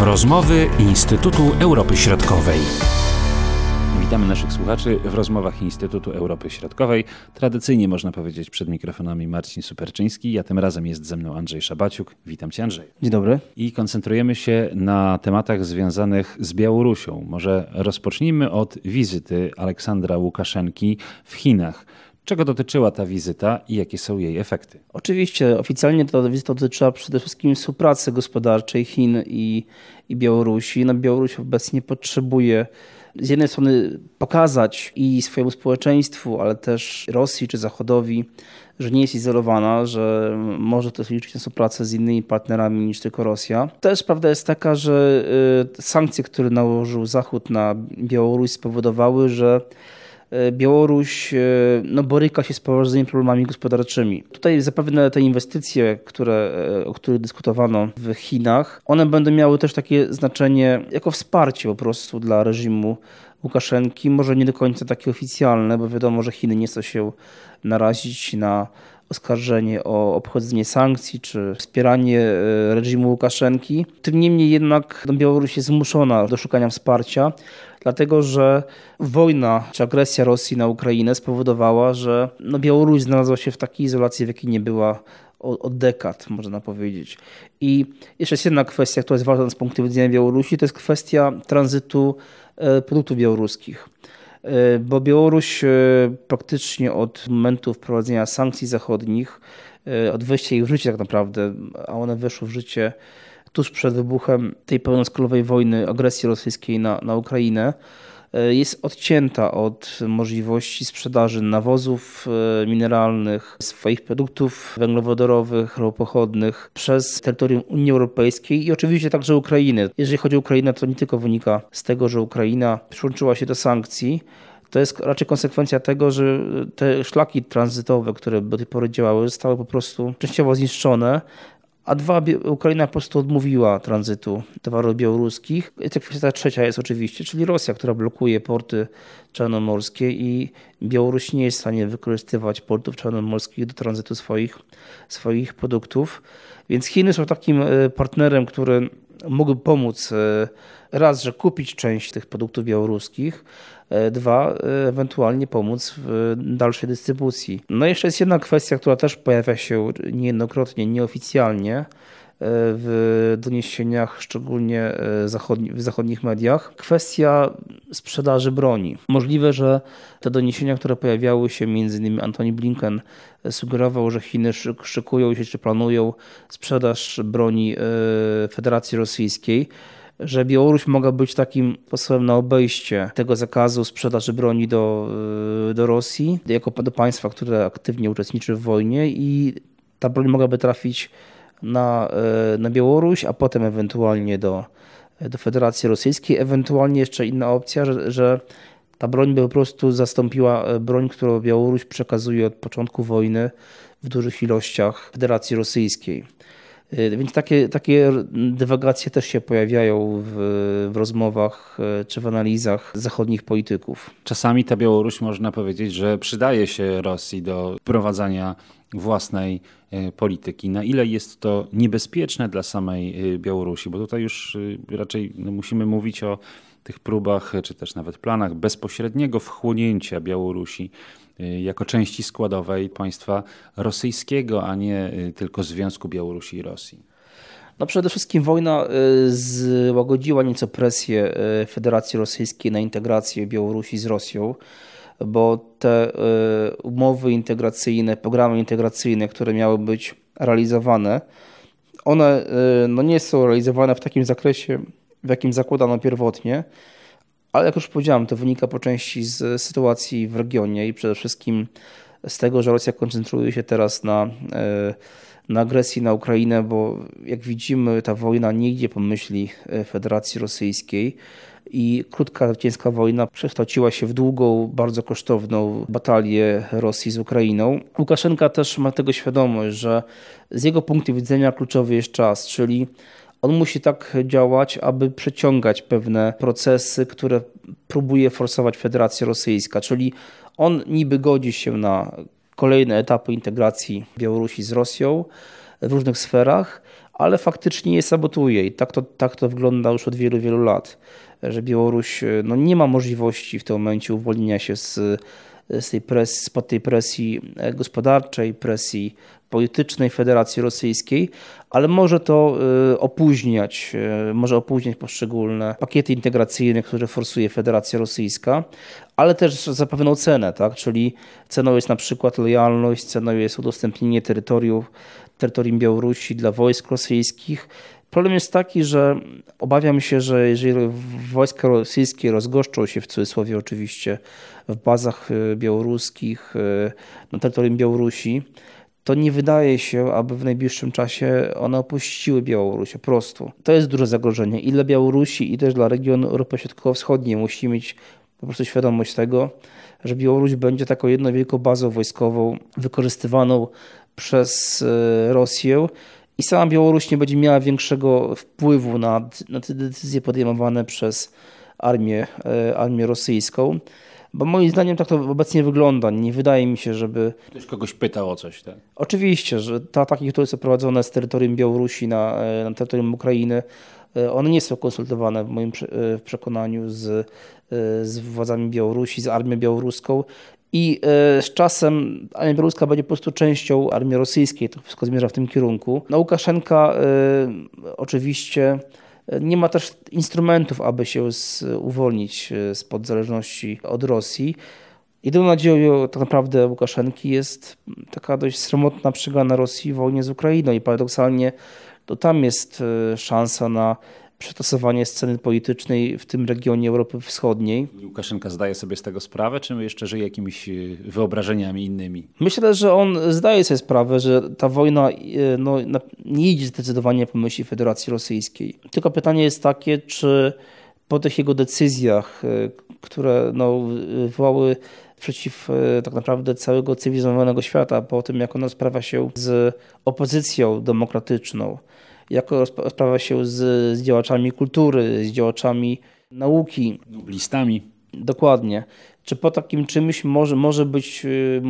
Rozmowy Instytutu Europy Środkowej. Witamy naszych słuchaczy w rozmowach Instytutu Europy Środkowej. Tradycyjnie można powiedzieć przed mikrofonami Marcin Superczyński, a tym razem jest ze mną Andrzej Szabaciuk. Witam cię Andrzej. Dzień dobry. I koncentrujemy się na tematach związanych z Białorusią. Może rozpocznijmy od wizyty Aleksandra Łukaszenki w Chinach. Czego dotyczyła ta wizyta i jakie są jej efekty? Oczywiście, oficjalnie ta wizyta dotyczyła przede wszystkim współpracy gospodarczej Chin i, i Białorusi. No, Białoruś obecnie potrzebuje z jednej strony pokazać i swojemu społeczeństwu, ale też Rosji czy Zachodowi, że nie jest izolowana, że może też liczyć na współpracę z innymi partnerami niż tylko Rosja. Też prawda jest taka, że y, sankcje, które nałożył Zachód na Białoruś spowodowały, że Białoruś y, no, boryka się z poważnymi problemami gospodarczymi. Tutaj zapewne te inwestycje, które, o których dyskutowano w Chinach, one będą miały też takie znaczenie jako wsparcie po prostu dla reżimu Łukaszenki, może nie do końca takie oficjalne, bo wiadomo, że Chiny nie chcą się narazić na oskarżenie o obchodzenie sankcji czy wspieranie e, reżimu Łukaszenki. Tym niemniej jednak Białoruś jest zmuszona do szukania wsparcia, dlatego że wojna czy agresja Rosji na Ukrainę spowodowała, że no, Białoruś znalazła się w takiej izolacji, w jakiej nie była od, dekad, można powiedzieć. I jeszcze jest jedna kwestia, która jest ważna z punktu widzenia Białorusi, to jest kwestia tranzytu e, produktów białoruskich. E, bo Białoruś e, praktycznie od momentu wprowadzenia sankcji zachodnich, od wejścia ich w życie tak naprawdę, a one weszły w życie tuż przed wybuchem tej pełnoskalowej wojny, agresji rosyjskiej na, na Ukrainę, E, jest odcięta od możliwości sprzedaży nawozów e, mineralnych, swoich produktów węglowodorowych, ropochodnych przez terytorium Unii Europejskiej i oczywiście także Ukrainy. Jeżeli chodzi o Ukrainę, to nie tylko wynika z tego, że Ukraina przyłączyła się do sankcji, to jest raczej konsekwencja tego, że te szlaki tranzytowe, które do tej pory działały, zostały po prostu częściowo zniszczone, a dwa, Ukraina po prostu odmówiła tranzytu towarów białoruskich. I ta kwestia trzecia jest oczywiście, czyli Rosja, która blokuje porty czarnomorskie i Białoruś nie jest w stanie wykorzystywać portów czarnomorskich do tranzytu swoich, swoich produktów. Więc Chiny są takim e, partnerem, który mógłby pomóc e, raz, że kupić część tych produktów białoruskich, dwa, e, ewentualnie pomóc w dalszej dystrybucji. No i jeszcze jest jedna kwestia, która też pojawia się niejednokrotnie, nieoficjalnie, w doniesieniach, szczególnie w zachodnich mediach, kwestia sprzedaży broni. Możliwe, że te doniesienia, które pojawiały się, między innymi Antony Blinken sugerował, że Chiny szykują się czy planują sprzedaż broni Federacji Rosyjskiej że Białoruś mogła być takim sposobem na obejście tego zakazu sprzedaży broni do, y, do Rosji, jako do państwa, które aktywnie uczestniczy w wojnie i ta broń mogłaby trafić na, y, na Białoruś, a potem ewentualnie do, do Federacji Rosyjskiej. Ewentualnie jeszcze inna opcja, że, że ta broń by po prostu zastąpiła y, broń, którą Białoruś przekazuje od początku wojny w dużych ilościach Federacji Rosyjskiej. Y, więc takie, takie dywagacje też się pojawiają w, w, rozmowach y, czy w analizach zachodnich polityków. Czasami ta Białoruś można powiedzieć, że przydaje się Rosji do prowadzenia własnej y, polityki. Na ile jest to niebezpieczne dla samej Białorusi? Bo tutaj już raczej no, musimy mówić o tych próbach, czy też nawet planach bezpośredniego wchłonięcia Białorusi jako części składowej państwa rosyjskiego, a nie y, tylko Związku Białorusi i Rosji? No przede wszystkim wojna y, złagodziła nieco presję Federacji Rosyjskiej na integrację Białorusi z Rosją, bo te umowy integracyjne, programy integracyjne, które miały być realizowane, one no nie są realizowane w takim zakresie, w jakim zakładano pierwotnie. Ale jak już powiedziałem, to wynika po części z sytuacji w regionie i przede wszystkim z tego, że Rosja koncentruje się teraz na, e, na agresji na Ukrainę, bo jak widzimy, ta wojna nie idzie po myśli e, Federacji Rosyjskiej i krótka zwycięska wojna przekształciła się w długą, bardzo kosztowną batalię Rosji z Ukrainą. Łukaszenka też ma tego świadomość, że z jego punktu widzenia kluczowy jest czas, czyli on musi tak działać, aby przeciągać pewne procesy, które próbuje forsować Federacja Rosyjska, czyli on niby godzi się na kolejne etapy integracji Białorusi z Rosją w różnych sferach, ale faktycznie je sabotuje. I tak to, tak to wygląda już od wielu, wielu lat, że Białoruś no, nie ma możliwości w tym momencie uwolnienia się z, z tej presji, spod tej presji gospodarczej, presji politycznej Federacji Rosyjskiej, ale może to y, opóźniać, y, może opóźniać poszczególne pakiety integracyjne, które forsuje Federacja Rosyjska, ale też za pewną cenę, tak? czyli ceną jest na przykład lojalność, ceną jest udostępnienie terytorium, terytorium Białorusi dla wojsk rosyjskich. Problem jest taki, że obawiam się, że jeżeli wojska rosyjskie rozgoszczą się w cudzysłowie oczywiście w bazach y, białoruskich na terytorium Białorusi, to nie wydaje się, aby w najbliższym czasie one opuściły Białoruś po prostu. To jest duże zagrożenie i dla Białorusi, i też dla regionu Europy Środkowo-Wschodniej. Musimy mieć po prostu świadomość tego, że Białoruś będzie taką jedną wielką bazą wojskową wykorzystywaną przez e, Rosję i sama Białoruś nie będzie miała większego wpływu na, na te decyzje podejmowane przez armię, e, armię rosyjską. Bo moim zdaniem tak to obecnie wygląda. Nie wydaje mi się, żeby. Ktoś kogoś pytał o coś, tak? Oczywiście, że te ataki, które są prowadzone z terytorium Białorusi na, e, na terytorium Ukrainy, e, one nie są konsultowane w moim e, przekonaniu z, z władzami Białorusi, z armią białoruską. I z czasem armia białoruska będzie po prostu częścią armii rosyjskiej. To wszystko zmierza w tym kierunku. No, Łukaszenka oczywiście nie ma też instrumentów, aby się z, uwolnić e, spod zależności od Rosji. Jedyną nadzieją tak naprawdę Łukaszenki jest taka dość sromotna przegrana Rosji w wojnie z Ukrainą i paradoksalnie to tam jest e, szansa na przetasowanie sceny politycznej w tym regionie Europy Wschodniej. Łukaszenka zdaje sobie z tego sprawę, czy jeszcze żyje jakimiś e, wyobrażeniami innymi? Myślę, że on zdaje sobie sprawę, że ta wojna e, no, nie idzie zdecydowanie po myśli Federacji Rosyjskiej. Tylko pytanie jest takie, czy po tych jego decyzjach, e, które no, wywołały przeciw tak naprawdę całego cywilizowanego świata, po tym jak on rozprawia się z opozycją demokratyczną, jak rozprawia się z, z działaczami kultury, z działaczami nauki. Noblistami. Dokładnie. Czy po takim czymś może, może być, y,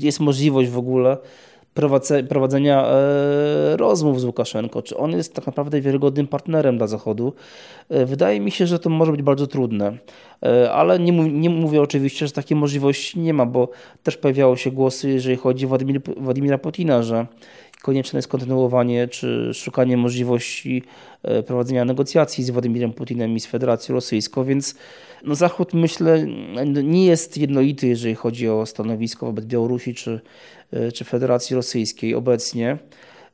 jest możliwość w ogóle prowadzenia e, rozmów z Łukaszenko? Czy on jest tak naprawdę wiarygodnym partnerem dla Zachodu? E, wydaje mi się, że to może być bardzo trudne. E, ale nie, nie mówię oczywiście, że takiej możliwości nie ma, bo też pojawiały się głosy, jeżeli chodzi o Władimir, Władimira Putina, że konieczne jest kontynuowanie czy szukanie możliwości e, prowadzenia negocjacji z Władimirem Putinem i z Federacją Rosyjską, więc no Zachód myślę nie jest jednolity, jeżeli chodzi o stanowisko wobec Białorusi czy, e, czy Federacji Rosyjskiej obecnie.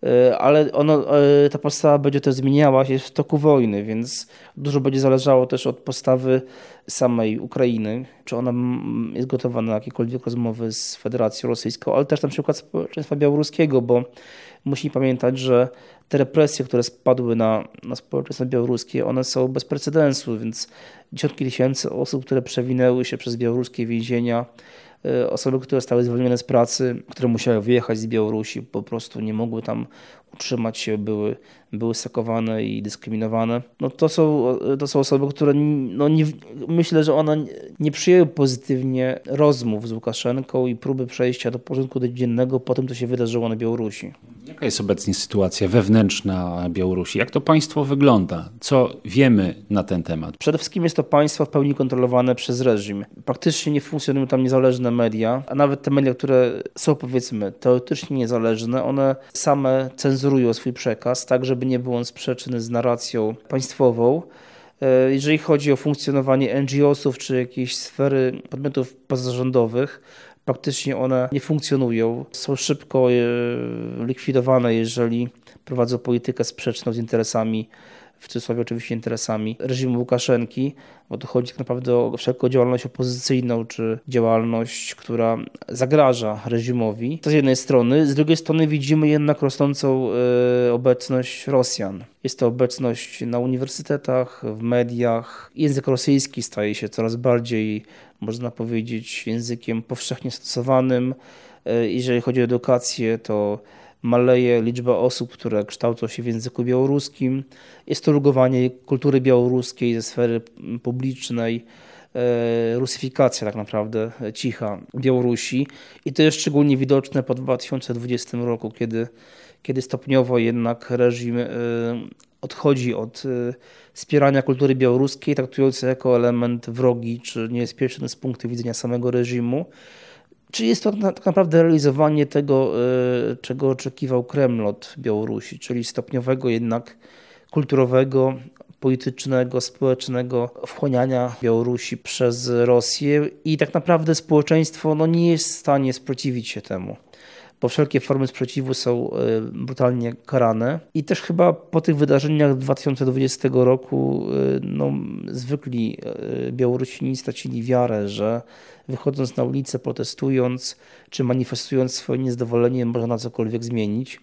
E, ale ono, ta postawa będzie też zmieniała się w toku wojny, więc dużo będzie zależało też od postawy samej Ukrainy, czy ona jest gotowa na jakiekolwiek rozmowy z Federacją Rosyjską, ale też na przykład społeczeństwa białoruskiego, bo musimy pamiętać, że te represje, które spadły na, na społeczeństwo białoruskie, one są bez precedensu, więc dziesiątki tysięcy osób, które przewinęły się przez białoruskie więzienia, e, osoby, które zostały zwolnione z pracy, które musiały wyjechać z Białorusi, po prostu nie mogły tam utrzymać się, były, były sakowane i dyskryminowane. No to, są, to są osoby, które no nie, myślę, że one nie przyjęły pozytywnie rozmów z Łukaszenką i próby przejścia do porządku dziennego po tym, co się wydarzyło na Białorusi. Jaka jest obecnie sytuacja wewnętrzna Białorusi? Jak to państwo wygląda? Co wiemy na ten temat? Przede wszystkim jest to państwo w pełni kontrolowane przez reżim. Praktycznie nie funkcjonują tam niezależne media, a nawet te media, które są powiedzmy teoretycznie niezależne, one same cenzurują swój przekaz, tak żeby nie był on sprzeczny z narracją państwową. E, jeżeli chodzi o funkcjonowanie NGO-sów czy jakiejś sfery podmiotów pozarządowych, praktycznie one nie funkcjonują, są szybko e, likwidowane, jeżeli prowadzą politykę sprzeczną z interesami w cudzysłowie oczywiście interesami reżimu Łukaszenki, bo tu chodzi tak naprawdę o wszelką działalność opozycyjną, czy działalność, która zagraża reżimowi. To z jednej strony. Z drugiej strony widzimy jednak rosnącą e, obecność Rosjan. Jest to obecność na uniwersytetach, w mediach. Język rosyjski staje się coraz bardziej, można powiedzieć, językiem powszechnie stosowanym. E, jeżeli chodzi o edukację, to maleje liczba osób, które kształcą się w języku białoruskim. Jest to rugowanie kultury białoruskiej ze sfery publicznej. rusyfikacja tak naprawdę cicha Białorusi i to jest szczególnie widoczne po 2020 roku, kiedy, kiedy stopniowo jednak reżim odchodzi od wspierania kultury białoruskiej, traktując jako element wrogi czy niebezpieczny z punktu widzenia samego reżimu. Czy jest to tak naprawdę realizowanie tego, e, czego oczekiwał Kreml od Białorusi, czyli stopniowego jednak kulturowego, politycznego, społecznego wchłaniania Białorusi przez Rosję i tak naprawdę społeczeństwo no, nie jest w stanie sprzeciwić się temu bo wszelkie formy sprzeciwu są e, brutalnie karane. I też chyba po tych wydarzeniach 2020 roku e, no, zwykli e, Białorusini stracili wiarę, że wychodząc na ulicę, protestując czy manifestując swoje niezadowolenie, można na cokolwiek zmienić.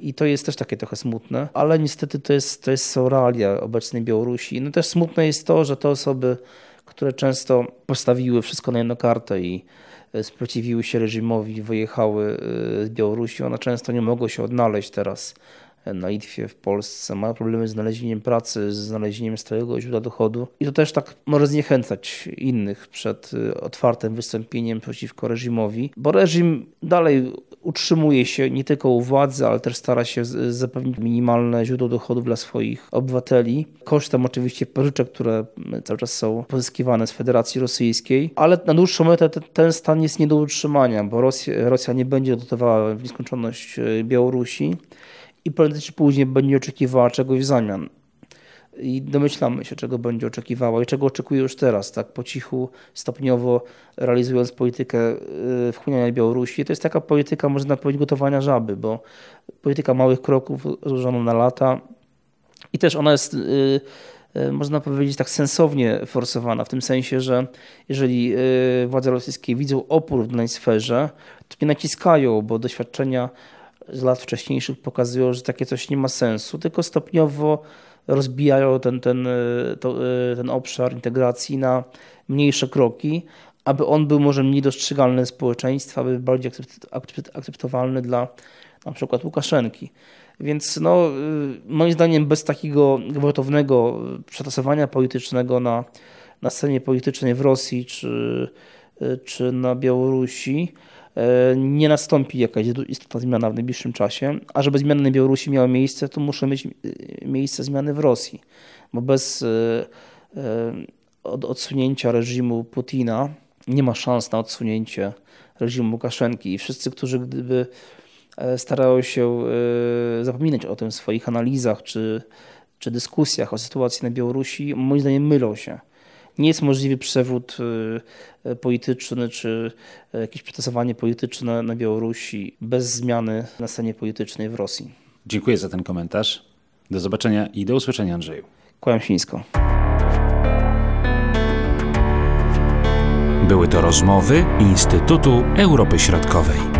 I to jest też takie trochę smutne, ale niestety to, jest, to jest, są realia obecnej Białorusi. No też smutne jest to, że te osoby, które często postawiły wszystko na jedną kartę i sprzeciwiły się reżimowi, wyjechały e, z Białorusi. One często nie mogą się odnaleźć teraz na Litwie, w Polsce, mają problemy z znalezieniem pracy, z znalezieniem stałego źródła dochodu. I to też tak może zniechęcać innych przed y, otwartym wystąpieniem przeciwko reżimowi, bo reżim dalej utrzymuje się nie tylko u władzy, ale też stara się zapewnić minimalne źródło dochodów dla swoich obywateli, kosztem oczywiście pożyczek, które cały czas są pozyskiwane z Federacji Rosyjskiej, ale na dłuższą metę ten stan jest nie do utrzymania, bo Rosja, Rosja nie będzie dotowała w nieskończoność y, Białorusi i prędzej czy później będzie oczekiwała czegoś w zamian. I domyślamy się, czego będzie oczekiwała i czego oczekuje już teraz, tak po cichu, stopniowo realizując politykę y, wchłaniania Białorusi. To jest taka polityka, można powiedzieć, gotowania żaby, bo polityka małych kroków złożona na lata i też ona jest y, y, można powiedzieć tak sensownie forsowana, w tym sensie, że jeżeli władze rosyjskie widzą opór w danej sferze, to nie naciskają, bo doświadczenia z lat wcześniejszych pokazują, że takie coś nie ma sensu, tylko stopniowo rozbijają ten, ten, to, ten obszar integracji na mniejsze kroki, aby on był może mniej dostrzegalny społeczeństwa, aby był bardziej akceptowalny dla na przykład Łukaszenki. Więc no, moim zdaniem bez takiego gwałtownego przetasowania politycznego na, na scenie politycznej w Rosji czy, czy na Białorusi, E, nie nastąpi jakaś istotna zmiana w najbliższym czasie, a żeby zmiany na Białorusi miały miejsce, to muszą mieć e, miejsce zmiany w Rosji, bo bez e, odsunięcia reżimu Putina nie ma szans na odsunięcie reżimu Łukaszenki. I wszyscy, którzy gdyby starają się zapominać o tym w swoich analizach czy, czy dyskusjach o sytuacji na Białorusi, moim zdaniem mylą się nie jest możliwy przewód y, y, polityczny czy y, jakieś przetasowanie polityczne na Białorusi bez zmiany na scenie politycznej w Rosji. Dziękuję za ten komentarz. Do zobaczenia i do usłyszenia, Andrzeju. Kłaniam się nisko. Były to rozmowy Instytutu Europy Środkowej.